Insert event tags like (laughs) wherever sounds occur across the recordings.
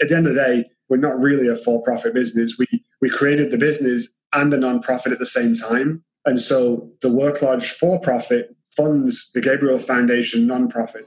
at the end of the day, we're not really a for-profit business. We we created the business and a non-profit at the same time. And so the Work Lodge for-profit funds the Gabriel Foundation non-profit.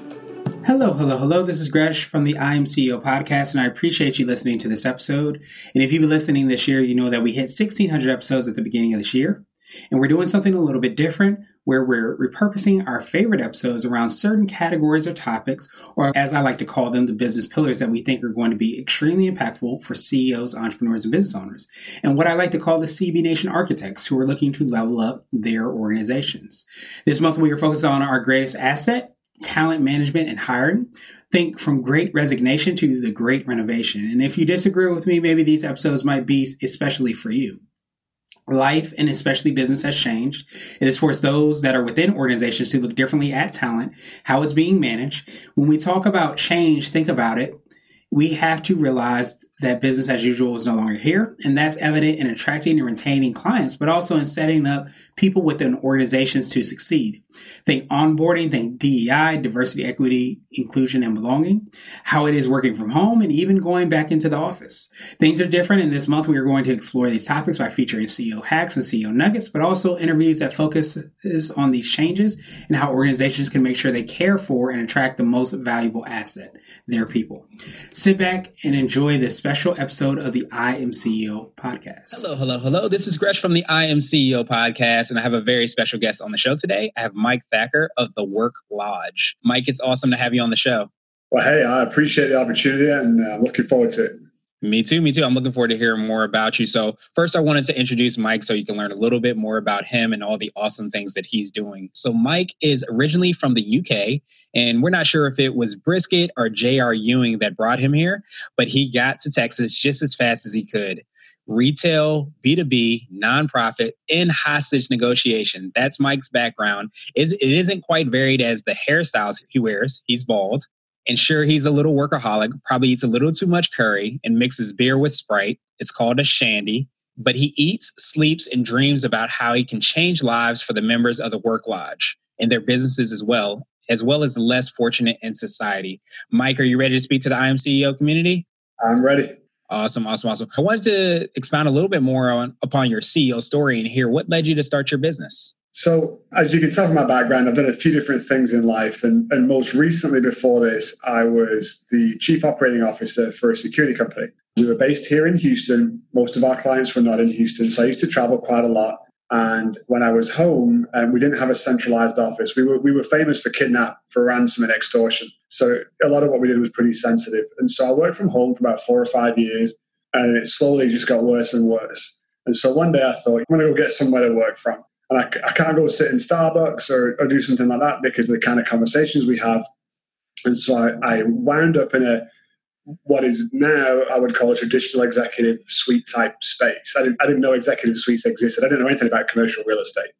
Hello, hello, hello. This is Gresh from the I Am CEO podcast, and I appreciate you listening to this episode. And if you've been listening this year, you know that we hit 1,600 episodes at the beginning of this year. And we're doing something a little bit different where we're repurposing our favorite episodes around certain categories or topics, or as I like to call them, the business pillars that we think are going to be extremely impactful for CEOs, entrepreneurs, and business owners. And what I like to call the CB Nation architects who are looking to level up their organizations. This month, we are focused on our greatest asset, talent management and hiring. Think from great resignation to the great renovation. And if you disagree with me, maybe these episodes might be especially for you. Life and especially business has changed. It has forced those that are within organizations to look differently at talent, how it's being managed. When we talk about change, think about it. We have to realize that business as usual is no longer here. And that's evident in attracting and retaining clients, but also in setting up people within organizations to succeed. Think onboarding, think DEI, diversity, equity, inclusion, and belonging, how it is working from home, and even going back into the office. Things are different. And this month, we are going to explore these topics by featuring CEO hacks and CEO nuggets, but also interviews that focuses on these changes and how organizations can make sure they care for and attract the most valuable asset, their people. Sit back and enjoy this special special episode of the I Am CEO podcast. Hello, hello, hello. This is Gresh from the I Am CEO podcast, and I have a very special guest on the show today. I have Mike Thakur of the Work Lodge. Mike, it's awesome to have you on the show. Well, hey, I appreciate the opportunity and I'm uh, looking forward to it. Me too. Me too. I'm looking forward to hearing more about you. So, first, I wanted to introduce Mike so you can learn a little bit more about him and all the awesome things that he's doing. So, Mike is originally from the UK, and we're not sure if it was Brisket or J.R. Ewing that brought him here, but he got to Texas just as fast as he could. Retail, B2B, nonprofit, and hostage negotiation. That's Mike's background. Is it isn't quite varied as the hairstyles he wears. He's bald. And sure, he's a little workaholic, probably eats a little too much curry and mixes beer with Sprite. It's called a shandy. But he eats, sleeps, and dreams about how he can change lives for the members of the Work Lodge and their businesses as well, as well as the less fortunate in society. Mike, are you ready to speak to the IMCEO community? I'm ready. Awesome, awesome, awesome. I wanted to expound a little bit more on upon your CEO story and hear what led you to start your business. So, as you can tell from my background, I've done a few different things in life. And, and most recently, before this, I was the chief operating officer for a security company. We were based here in Houston. Most of our clients were not in Houston. So, I used to travel quite a lot. And when I was home, um, we didn't have a centralized office. We were, we were famous for kidnap, for ransom, and extortion. So, a lot of what we did was pretty sensitive. And so, I worked from home for about four or five years. And it slowly just got worse and worse. And so, one day I thought, I'm going to go get somewhere to work from and I, I can't go sit in Starbucks or, or do something like that because of the kind of conversations we have. And so I, I wound up in a what is now I would call a traditional executive suite type space. I didn't, I didn't know executive suites existed. I didn't know anything about commercial real estate.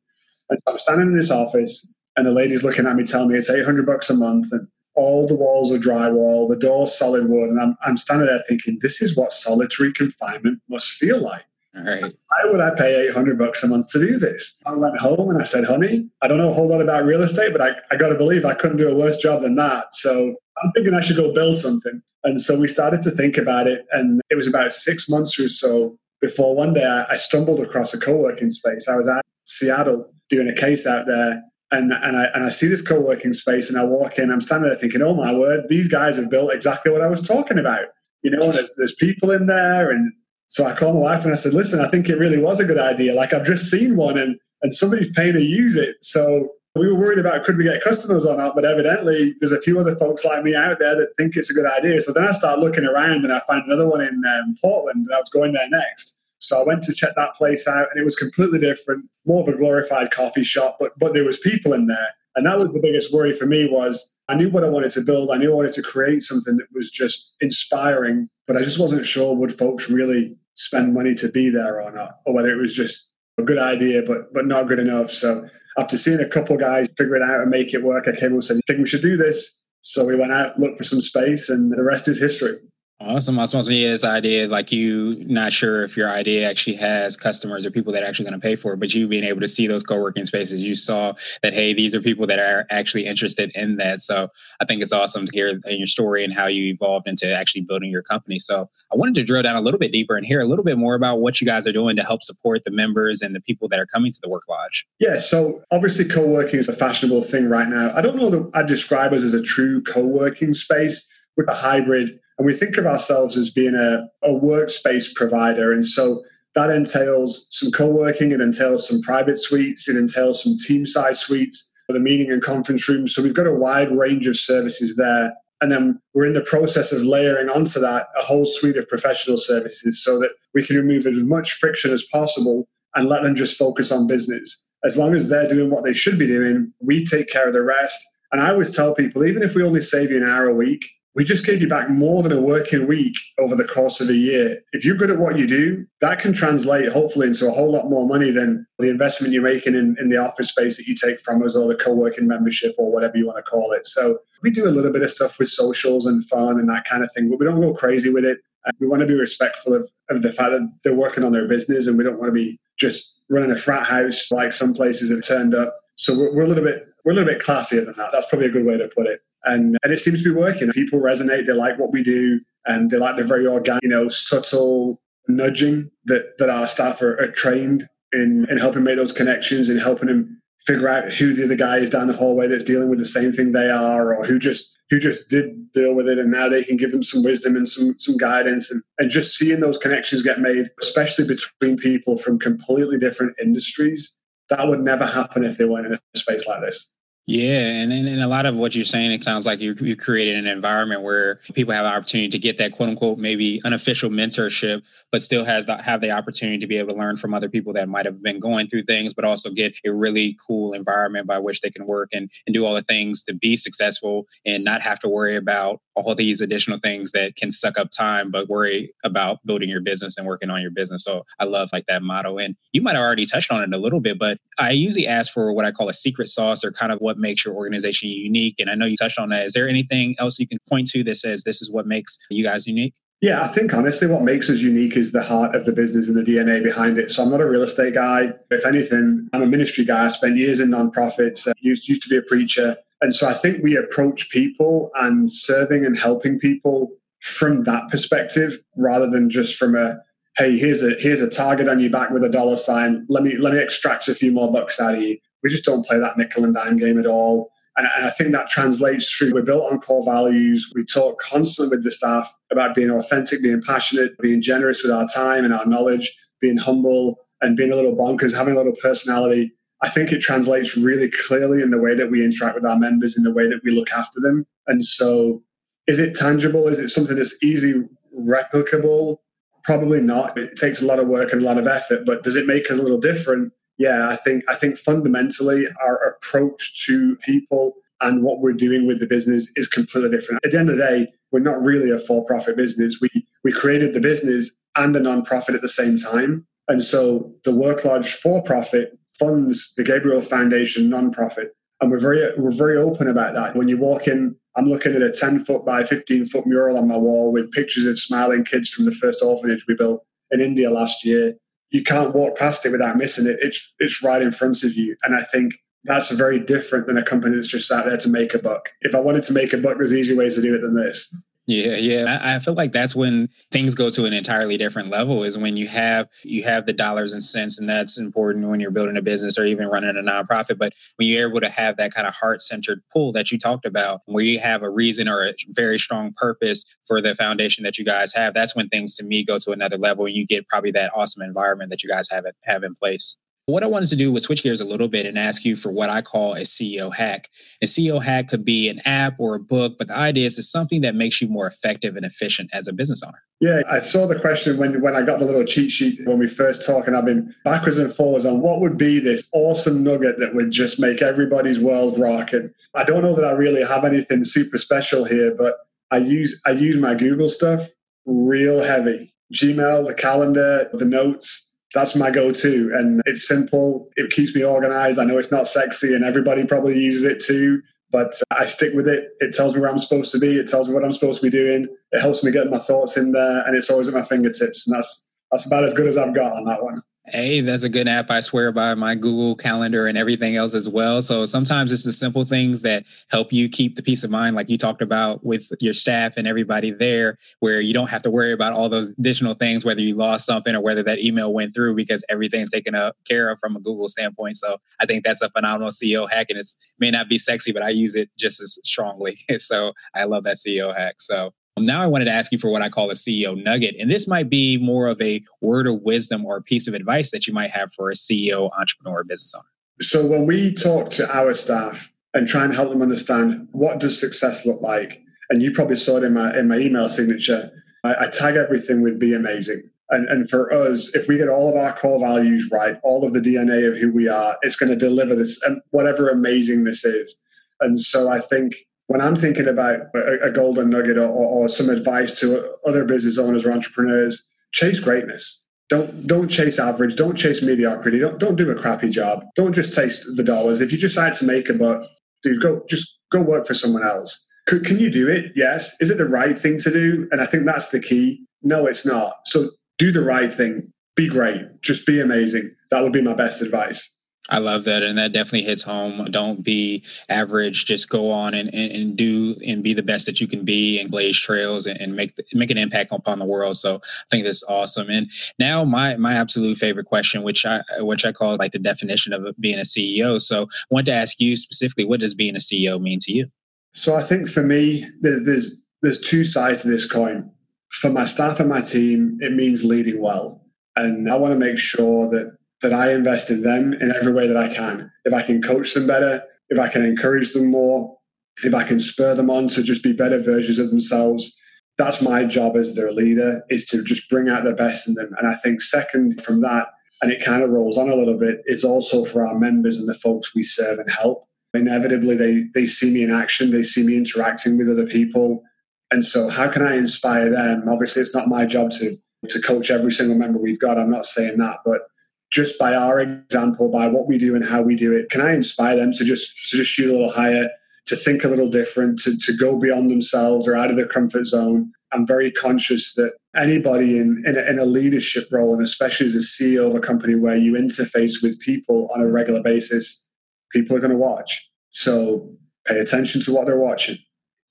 And so I'm standing in this office, and the lady's looking at me, telling me it's 800 bucks a month, and all the walls are drywall, the door's solid wood, and I'm, I'm standing there thinking, this is what solitary confinement must feel like. All right. Why would I pay 800 bucks a month to do this? I went home and I said, honey, I don't know a whole lot about real estate, but I, I got to believe I couldn't do a worse job than that. So I'm thinking I should go build something. And so we started to think about it. And it was about six months or so before one day I, stumbled across a co working space. I was at Seattle doing a case out there. And, and, I, and I see this co working space and I walk in. I'm standing there thinking, oh my word, these guys have built exactly what I was talking about. You know, there's, there's people in there and so I called my wife and I said, listen, I think it really was a good idea. Like I've just seen one and, and somebody's paying to use it. So we were worried about could we get customers or not, but evidently there's a few other folks like me out there that think it's a good idea. So then I started looking around and I find another one in um, Portland and I was going there next. So I went to check that place out and it was completely different, more of a glorified coffee shop, but but there was people in there. And that was the biggest worry for me was I knew what I wanted to build. I knew I wanted to create something that was just inspiring, but I just wasn't sure would folks really spend money to be there or not, or whether it was just a good idea but but not good enough. So after seeing a couple guys figure it out and make it work, I came up and said, "I think we should do this." So we went out, looked for some space, and the rest is history. Awesome, awesome, awesome. Yeah, this idea, like you not sure if your idea actually has customers or people that are actually going to pay for it, but you being able to see those co-working spaces, you saw that hey, these are people that are actually interested in that. So I think it's awesome to hear your story and how you evolved into actually building your company. So I wanted to drill down a little bit deeper and hear a little bit more about what you guys are doing to help support the members and the people that are coming to the Work Lodge. Yeah, so obviously co-working is a fashionable thing right now. I don't know that I'd describe us as a true co-working space. with a hybrid and we think of ourselves as being a, a workspace provider. And so that entails some co-working, it entails some private suites, it entails some team size suites for the meeting and conference rooms. So we've got a wide range of services there. And then we're in the process of layering onto that a whole suite of professional services so that we can remove as much friction as possible and let them just focus on business. As long as they're doing what they should be doing, we take care of the rest. And I always tell people, even if we only save you an hour a week, we just gave you back more than a working week over the course of a year. If you're good at what you do, that can translate hopefully into a whole lot more money than the investment you're making in, in the office space that you take from us or the co-working membership or whatever you want to call it. So we do a little bit of stuff with socials and fun and that kind of thing, but we don't go crazy with it. We want to be respectful of, of the fact that they're working on their business and we don't want to be just running a frat house like some places have turned up. So we're, we're a little bit we're a little bit classier than that. That's probably a good way to put it and and it seems to be working. People resonate. They like what we do, and they like the very organic, you know, subtle nudging that that our staff are, are trained in in helping make those connections and helping them figure out who the other guy is down the hallway that's dealing with the same thing they are, or who just who just did deal with it and now they can give them some wisdom and some some guidance and, and just seeing those connections get made, especially between people from completely different industries, that would never happen if they weren't in a space like this. Yeah, and, and a lot of what you're saying, it sounds like you you created an environment where people have the opportunity to get that quote unquote maybe unofficial mentorship, but still has the, have the opportunity to be able to learn from other people that might have been going through things, but also get a really cool environment by which they can work and, and do all the things to be successful and not have to worry about all these additional things that can suck up time, but worry about building your business and working on your business. So I love like that motto. And you might have already touched on it a little bit, but I usually ask for what I call a secret sauce or kind of what makes your organization unique. And I know you touched on that. Is there anything else you can point to that says this is what makes you guys unique? Yeah, I think honestly, what makes us unique is the heart of the business and the DNA behind it. So I'm not a real estate guy. If anything, I'm a ministry guy. I spent years in nonprofits. I used, used to be a preacher. And so I think we approach people and serving and helping people from that perspective rather than just from a hey here's a here's a target on your back with a dollar sign let me let me extract a few more bucks out of you we just don't play that nickel and dime game at all. And, and, I think that translates through. We're built on core values. We talk constantly with the staff about being authentic, being passionate, being generous with our time and our knowledge, being humble, and being a little bonkers, having a little personality. I think it translates really clearly in the way that we interact with our members, in the way that we look after them. And so, is it tangible? Is it something that's easy replicable? Probably not. It takes a lot of work and a lot of effort, but does it make us a little different? yeah, I think I think fundamentally our approach to people and what we're doing with the business is completely different. At the end of the day, we're not really a for-profit business. We we created the business and a non-profit at the same time. And so the Work Lodge for-profit funds the Gabriel Foundation non-profit. And we're very we're very open about that. When you walk in, I'm looking at a 10 foot by 15 foot mural on my wall with pictures of smiling kids from the first orphanage we built in India last year you can't walk past it without missing it. It's it's right in front of you, and I think that's very different than a company that's just sat there to make a buck. If I wanted to make a buck, there's easier ways to do it than this. Yeah, yeah. I feel like that's when things go to an entirely different level is when you have you have the dollars and cents and that's important when you're building a business or even running a nonprofit. But when you're able to have that kind of heart-centered pull that you talked about, where you have a reason or a very strong purpose for the foundation that you guys have, that's when things to me go to another level and you get probably that awesome environment that you guys have have in place. What I wanted to do was switch gears a little bit and ask you for what I call a CEO hack. A CEO hack could be an app or a book, but the idea is it's something that makes you more effective and efficient as a business owner. Yeah, I saw the question when, when I got the little cheat sheet when we first talked, and I've been backwards and forwards on what would be this awesome nugget that would just make everybody's world rock. And I don't know that I really have anything super special here, but I use I use my Google stuff real heavy Gmail, the calendar, the notes. That's my go-to, and it's simple. It keeps me organized. I know it's not sexy, and everybody probably uses it too, but I stick with it. It tells me where I'm supposed to be. It tells me what I'm supposed to be doing. It helps me get my thoughts in there, and it's always at my fingertips. And that's that's about as good as I've got on that one. Hey, that's a good app. I swear by my Google Calendar and everything else as well. So sometimes it's the simple things that help you keep the peace of mind, like you talked about with your staff and everybody there, where you don't have to worry about all those additional things, whether you lost something or whether that email went through, because everything's taken care of from a Google standpoint. So I think that's a phenomenal CEO hack, and it may not be sexy, but I use it just as strongly. (laughs) so I love that CEO hack. So now I wanted to ask you for what I call a CEO nugget. And this might be more of a word of wisdom or a piece of advice that you might have for a CEO, entrepreneur, business owner. So when we talk to our staff and try and help them understand what does success look like, and you probably saw it in my in my email signature, I, I tag everything with be amazing. And, and for us, if we get all of our core values right, all of the DNA of who we are, it's going to deliver this, um, whatever amazing this is. And so I think when I'm thinking about a, a golden nugget or, or, some advice to other business owners or entrepreneurs, chase greatness. Don't don't chase average. Don't chase mediocrity. Don't don't do a crappy job. Don't just taste the dollars. If you decide to make a buck, dude, go just go work for someone else. Could, can you do it? Yes. Is it the right thing to do? And I think that's the key. No, it's not. So do the right thing. Be great. Just be amazing. That would be my best advice. I love that. And that definitely hits home. Don't be average. Just go on and, and, and do and be the best that you can be and blaze trails and, and make, the, make an impact upon the world. So I think that's awesome. And now my, my absolute favorite question, which I, which I call like the definition of being a CEO. So I want to ask you specifically, what does being a CEO mean to you? So I think for me, there's, there's, there's two sides to this coin. For my staff and my team, it means leading well. And I want to make sure that that I invest in them in every way that I can. If I can coach them better, if I can encourage them more, if I can spur them on to just be better versions of themselves, that's my job as their leader is to just bring out the best in them. And I think second from that, and it kind of rolls on a little bit, is also for our members and the folks we serve and help. Inevitably, they they see me in action, they see me interacting with other people. And so how can I inspire them? Obviously, it's not my job to to coach every single member we've got. I'm not saying that, but just by our example, by what we do and how we do it, can I inspire them to just to just shoot a little higher, to think a little different, to, to go beyond themselves or out of their comfort zone? I'm very conscious that anybody in, in a, in a leadership role, and especially as a CEO of a company where you interface with people on a regular basis, people are going to watch. So pay attention to what they're watching.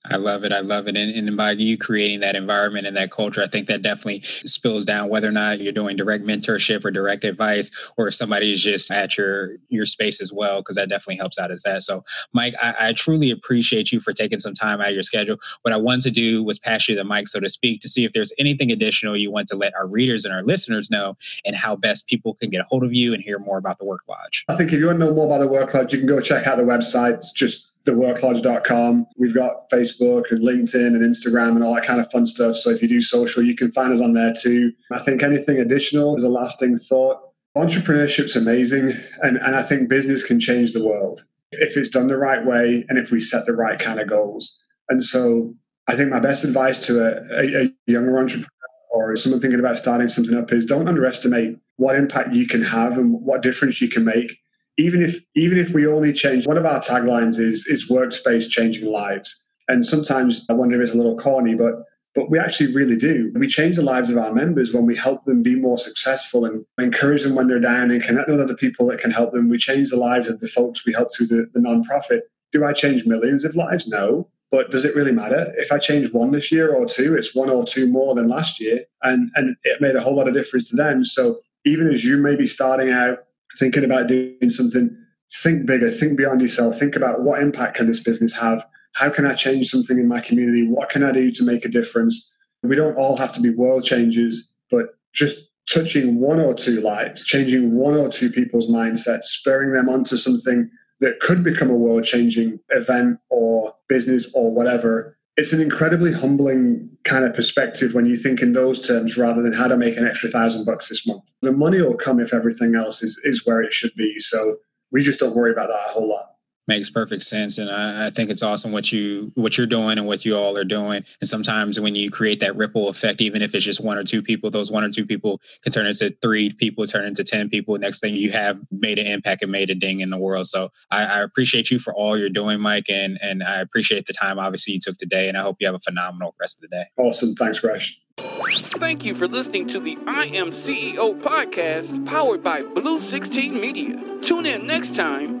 I love it. I love it. And, and by you creating that environment and that culture, I think that definitely spills down whether or not you're doing direct mentorship or direct advice, or if somebody's just at your your space as well, because that definitely helps out as that. So, Mike, I, I, truly appreciate you for taking some time out of your schedule. What I wanted to do was pass you the mic, so to speak, to see if there's anything additional you want to let our readers and our listeners know, and how best people can get a hold of you and hear more about the Work Lodge. I think if you want to know more about the Work Lodge, you can go check out the website. It's just theworklodge.com. We've got Facebook and LinkedIn and Instagram and all that kind of fun stuff. So if you do social, you can find us on there too. I think anything additional is a lasting thought. Entrepreneurship's amazing. And, and I think business can change the world if it's done the right way and if we set the right kind of goals. And so I think my best advice to a, a, a younger entrepreneur or someone thinking about starting something up is don't underestimate what impact you can have and what difference you can make even if even if we only change one of our taglines is is workspace changing lives. And sometimes i wonder if it's a little corny but but we actually really do. We change the lives of our members when we help them be more successful and encourage them when they're down and connect with other people that can help them. We change the lives of the folks we help through the, the nonprofit. Do i change millions of lives? No. But does it really matter? If i change one this year or two it's one or two more than last year. And and it made a whole lot of difference to them. So even as you may be starting out thinking about doing something, think bigger, think beyond yourself, think about what impact can this business have? How can I change something in my community? What can I do to make a difference? We don't all have to be world changers, but just touching one or two lives, changing one or two people's mindsets, spurring them onto something that could become a world changing event or business or whatever it's an incredibly humbling kind of perspective when you think in those terms rather than how to make an extra thousand bucks this month. The money will come if everything else is, is where it should be. So we just don't worry about that a whole lot. Makes perfect sense and I, I, think it's awesome what you what you're doing and what you all are doing. And sometimes when you create that ripple effect even if it's just one or two people those one or two people can turn into three people turn into 10 people. Next thing you have made an impact and made a ding in the world. So I, I appreciate you for all you're doing mike and and i appreciate the time obviously you took today and i hope you have a phenomenal rest of the day. Awesome. Thanks Gresh. Thank you for listening to the I Am CEO podcast powered by Blue 16 Media. Tune in next time